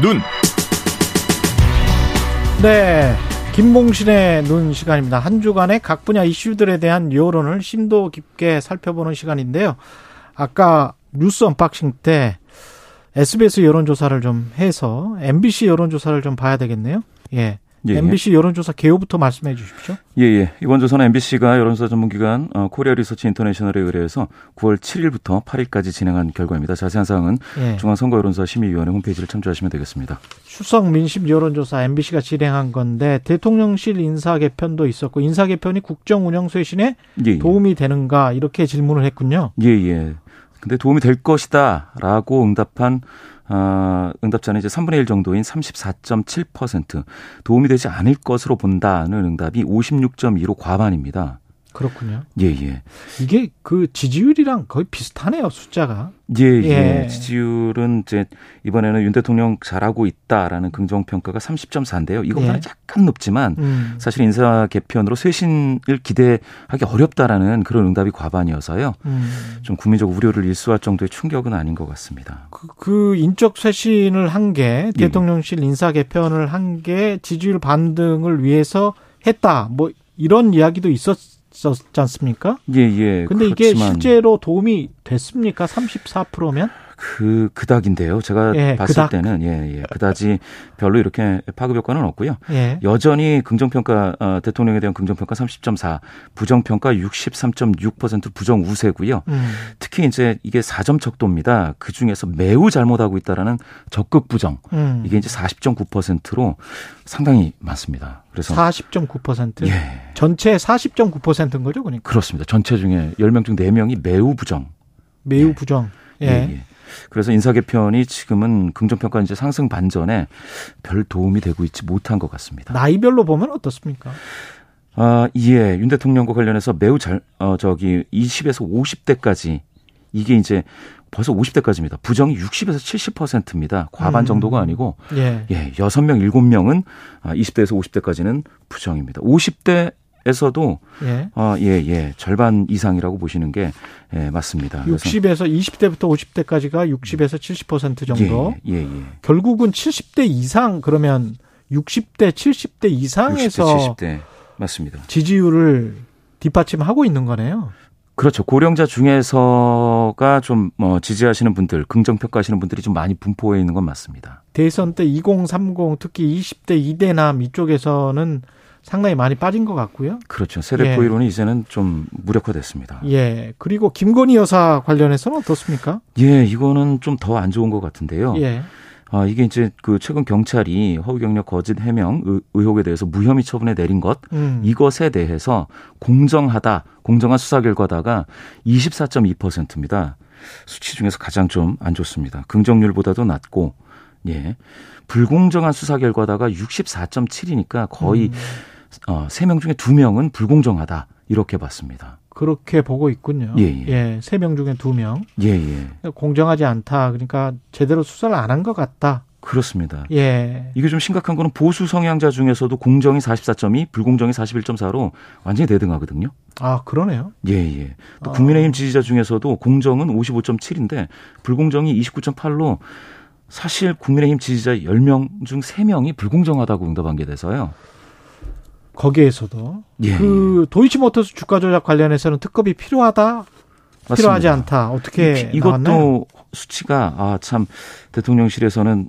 눈. 네. 김봉신의 눈 시간입니다. 한 주간의 각 분야 이슈들에 대한 여론을 심도 깊게 살펴보는 시간인데요. 아까 뉴스 unboxing 때 SBS 여론조사를 좀 해서 MBC 여론조사를 좀 봐야 되겠네요. 예. 예, MBC 예. 여론조사 개요부터 말씀해 주십시오. 예, 예. 이번 조사는 MBC가 여론조사 전문기관 어, 코리아 리서치 인터내셔널에 의뢰해서 9월 7일부터 8일까지 진행한 결과입니다. 자세한 사항은 예. 중앙선거여론조사 심의위원회 홈페이지를 참조하시면 되겠습니다. 추석 민심 여론조사 MBC가 진행한 건데 대통령실 인사 개편도 있었고 인사 개편이 국정 운영 쇄신에 예, 예. 도움이 되는가 이렇게 질문을 했군요. 예, 예. 근데 도움이 될 것이다라고 응답한 어, 응답자는 이제 3분의 1 정도인 34.7% 도움이 되지 않을 것으로 본다는 응답이 56.2로 과반입니다. 그렇군요. 예, 예. 이게 그 지지율이랑 거의 비슷하네요, 숫자가. 예, 예. 예. 지지율은 이제 이번에는 윤 대통령 잘하고 있다라는 긍정 평가가 30.4인데요. 이것보다는 예. 약간 높지만 음. 사실 인사 개편으로 쇄신을 기대하기 어렵다라는 그런 응답이 과반이어서요. 음. 좀 국민적 우려를 일수할 정도의 충격은 아닌 것 같습니다. 그, 그 인적 쇄신을 한게 예. 대통령실 인사 개편을 한 게 지지율 반등을 위해서 했다. 뭐 이런 이야기도 있었 있었지 않습니까? 예, 예. 근데 그렇지만. 이게 실제로 도움이 됐습니까? 34%면? 그 그닥인데요. 제가 예, 봤을 그닥. 때는 예, 예. 그다지 별로 이렇게 파급 효과는 없고요. 예. 여전히 긍정 평가 어, 대통령에 대한 긍정 평가 30.4, 부정 평가 63.6% 부정 우세고요. 음. 특히 이제 이게 4점 척도입니다. 그 중에서 매우 잘못하고 있다라는 적극 부정. 음. 이게 이제 40.9%로 상당히 많습니다. 그래서 40.9%? 예. 전체 40.9%인 거죠, 그러니까. 그렇습니다. 전체 중에 10명 중 4명이 매우 부정. 매우 예. 부정. 예. 예. 예. 그래서 인사 개편이 지금은 긍정평가 이제 상승 반전에 별 도움이 되고 있지 못한 것 같습니다. 나이별로 보면 어떻습니까? 아, 예. 윤 대통령과 관련해서 매우 잘, 어, 저기 20에서 50대까지 이게 이제 벌써 50대까지입니다. 부정이 60에서 70%입니다. 과반 음. 정도가 아니고 예. 예, 6명, 7명은 20대에서 아, 50대까지는 부정입니다. 50대 에서도 예. 어, 예, 예. 절반 이상이라고 보시는 게 예, 맞습니다. 60에서 20대부터 50대까지가 60에서 70% 정도. 예, 예, 예. 결국은 70대 이상 그러면 60대, 70대 이상에서 60대, 70대. 맞습니다. 지지율을 뒷받침하고 있는 거네요. 그렇죠. 고령자 중에서가 좀뭐 지지하시는 분들, 긍정 평가하시는 분들이 좀 많이 분포해 있는 건 맞습니다. 대선 때 2030 특히 20대 이대남 이쪽에서는 상당히 많이 빠진 것 같고요. 그렇죠. 세대포 예. 이론이 이제는 좀 무력화됐습니다. 예. 그리고 김건희 여사 관련해서는 어떻습니까? 예, 이거는 좀 더 안 좋은 것 같은데요. 예. 아, 이게 이제 그 최근 경찰이 허위 경력 거짓 해명 의혹에 대해서 무혐의 처분에 내린 것 음. 이것에 대해서 공정하다, 공정한 수사 결과다가 24.2%입니다. 수치 중에서 가장 좀 안 좋습니다. 긍정률보다도 낮고 예. 불공정한 수사 결과다가 64.7이니까 거의 음. 어, 3명 중에 2명은 불공정하다. 이렇게 봤습니다. 그렇게 보고 있군요. 예, 예. 예 3명 중에 2명. 예, 예. 공정하지 않다. 그러니까 제대로 수사를 안 한 것 같다. 그렇습니다. 예. 이게 좀 심각한 거는 보수 성향자 중에서도 공정이 44.2, 불공정이 41.4로 완전히 대등하거든요. 아, 그러네요. 예, 예. 또 아. 국민의힘 지지자 중에서도 공정은 55.7인데 불공정이 29.8로 사실 국민의힘 지지자 10명 중 3명이 불공정하다고 응답한 게 돼서요. 거기에서도 예. 그 도이치모터스 주가 조작 관련해서는 특급이 필요하다 맞습니다. 필요하지 않다 어떻게 이것도 나왔나요? 수치가 아 참 대통령실에서는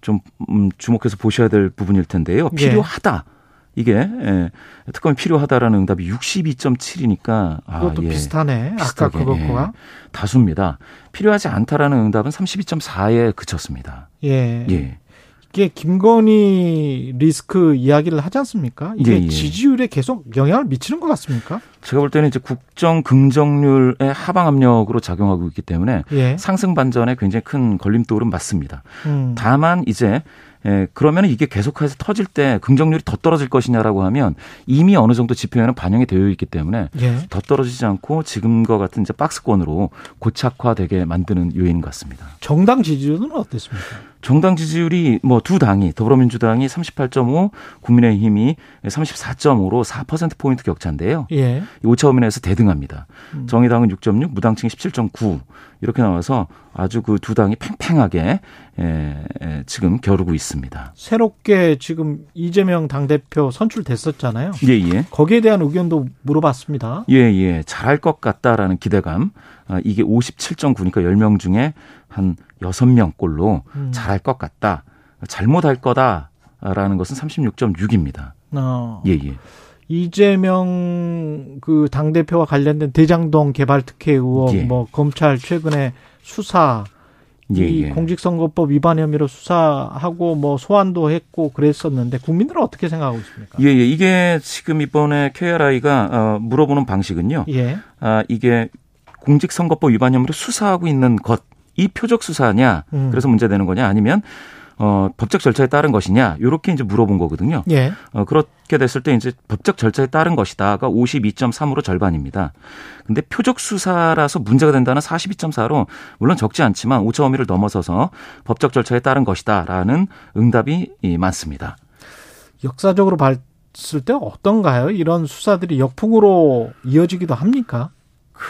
좀 음, 주목해서 보셔야 될 부분일 텐데요 예. 필요하다 예. 이게 예, 특검이 필요하다라는 응답이 62.7이니까 아, 그것도 예, 비슷하네. 비슷하게, 아까 그것과 예, 다수입니다. 필요하지 않다라는 응답은 32.4에 그쳤습니다. 예. 예. 이게 김건희 리스크 이야기를 하지 않습니까? 이게 예, 예. 지지율에 계속 영향을 미치는 것 같습니까? 제가 볼 때는 이제 국정 긍정률의 하방 압력으로 작용하고 있기 때문에 예. 상승 반전에 굉장히 큰 걸림돌은 맞습니다. 음. 다만 이제 예, 그러면 이게 계속해서 터질 때 긍정률이 더 떨어질 것이냐라고 하면 이미 어느 정도 지표에는 반영이 되어 있기 때문에 예. 더 떨어지지 않고 지금과 같은 이제 박스권으로 고착화되게 만드는 요인 같습니다. 정당 지지율은 어땠습니까? 정당 지지율이 뭐 두 당이 더불어민주당이 38.5, 국민의힘이 34.5로 4% 포인트 격차인데요. 예. 오차범위에서 대등합니다. 음. 정의당은 6.6, 무당층이 17.9 이렇게 나와서 아주 그 두 당이 팽팽하게 에, 에, 지금 겨루고 있습니다. 새롭게 지금 이재명 당대표 선출됐었잖아요. 예, 예. 거기에 대한 의견도 물어봤습니다. 예, 예. 잘할 것 같다라는 기대감. 아, 이게 57.9니까 10명 중에 한 6명 꼴로 음. 잘할 것 같다. 잘못할 거다라는 것은 36.6입니다. 어. 예, 예. 이재명 그 당대표와 관련된 대장동 개발 특혜 의혹, 예. 뭐 검찰 최근에 수사 예, 이 예. 공직선거법 위반 혐의로 수사하고 뭐 소환도 했고 그랬었는데 국민들은 어떻게 생각하고 있습니까? 예, 예. 이게 지금 이번에 KRI가 어, 물어보는 방식은요. 예. 아, 이게 공직선거법 위반 혐의로 수사하고 있는 것, 이 표적 수사냐, 음. 그래서 문제되는 거냐, 아니면 어, 법적 절차에 따른 것이냐, 요렇게 이제 물어본 거거든요. 예. 어, 그렇게 됐을 때 이제 법적 절차에 따른 것이다가 52.3으로 절반입니다. 근데 표적 수사라서 문제가 된다는 42.4로 물론 적지 않지만 5차 범위를 넘어서서 법적 절차에 따른 것이다라는 응답이 많습니다. 역사적으로 봤을 때 어떤가요? 이런 수사들이 역풍으로 이어지기도 합니까?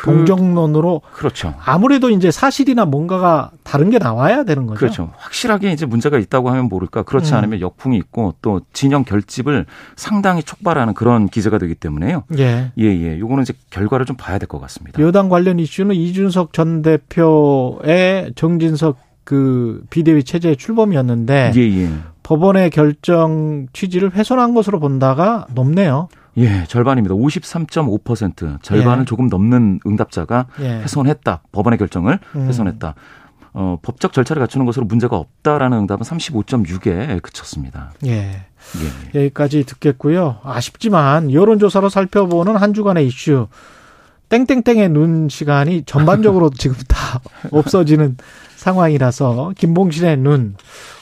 그, 동정론으로 그렇죠. 아무래도 이제 사실이나 뭔가가 다른 게 나와야 되는 거죠. 그렇죠. 확실하게 이제 문제가 있다고 하면 모를까. 그렇지 음. 않으면 역풍이 있고 또 진영 결집을 상당히 촉발하는 그런 기제가 되기 때문에요. 예. 예, 예. 요거는 이제 결과를 좀 봐야 될 것 같습니다. 여당 관련 이슈는 이준석 전 대표의 정진석 그 비대위 체제의 출범이었는데 예, 예. 법원의 결정 취지를 훼손한 것으로 본다가 높네요. 예, 절반입니다. 53.5% 절반을 예. 조금 넘는 응답자가 예. 훼손했다. 법원의 결정을 음. 훼손했다. 어, 법적 절차를 갖추는 것으로 문제가 없다라는 응답은 35.6에 그쳤습니다. 예. 예. 여기까지 듣겠고요. 아쉽지만 여론조사로 살펴보는 한 주간의 이슈 땡땡땡의 눈 시간이 전반적으로 지금 다 없어지는 상황이라서 김봉신의 눈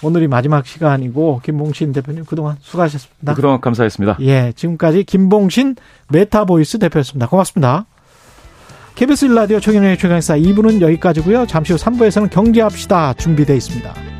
오늘이 마지막 시간이고 김봉신 대표님 그동안 수고하셨습니다. 그동안 감사했습니다. 예, 지금까지 김봉신 메타보이스 대표였습니다. 고맙습니다. KBS 1라디오 최경영의 최강사 2부는 여기까지고요. 잠시 후 3부에서는 경제합시다 준비되어 있습니다.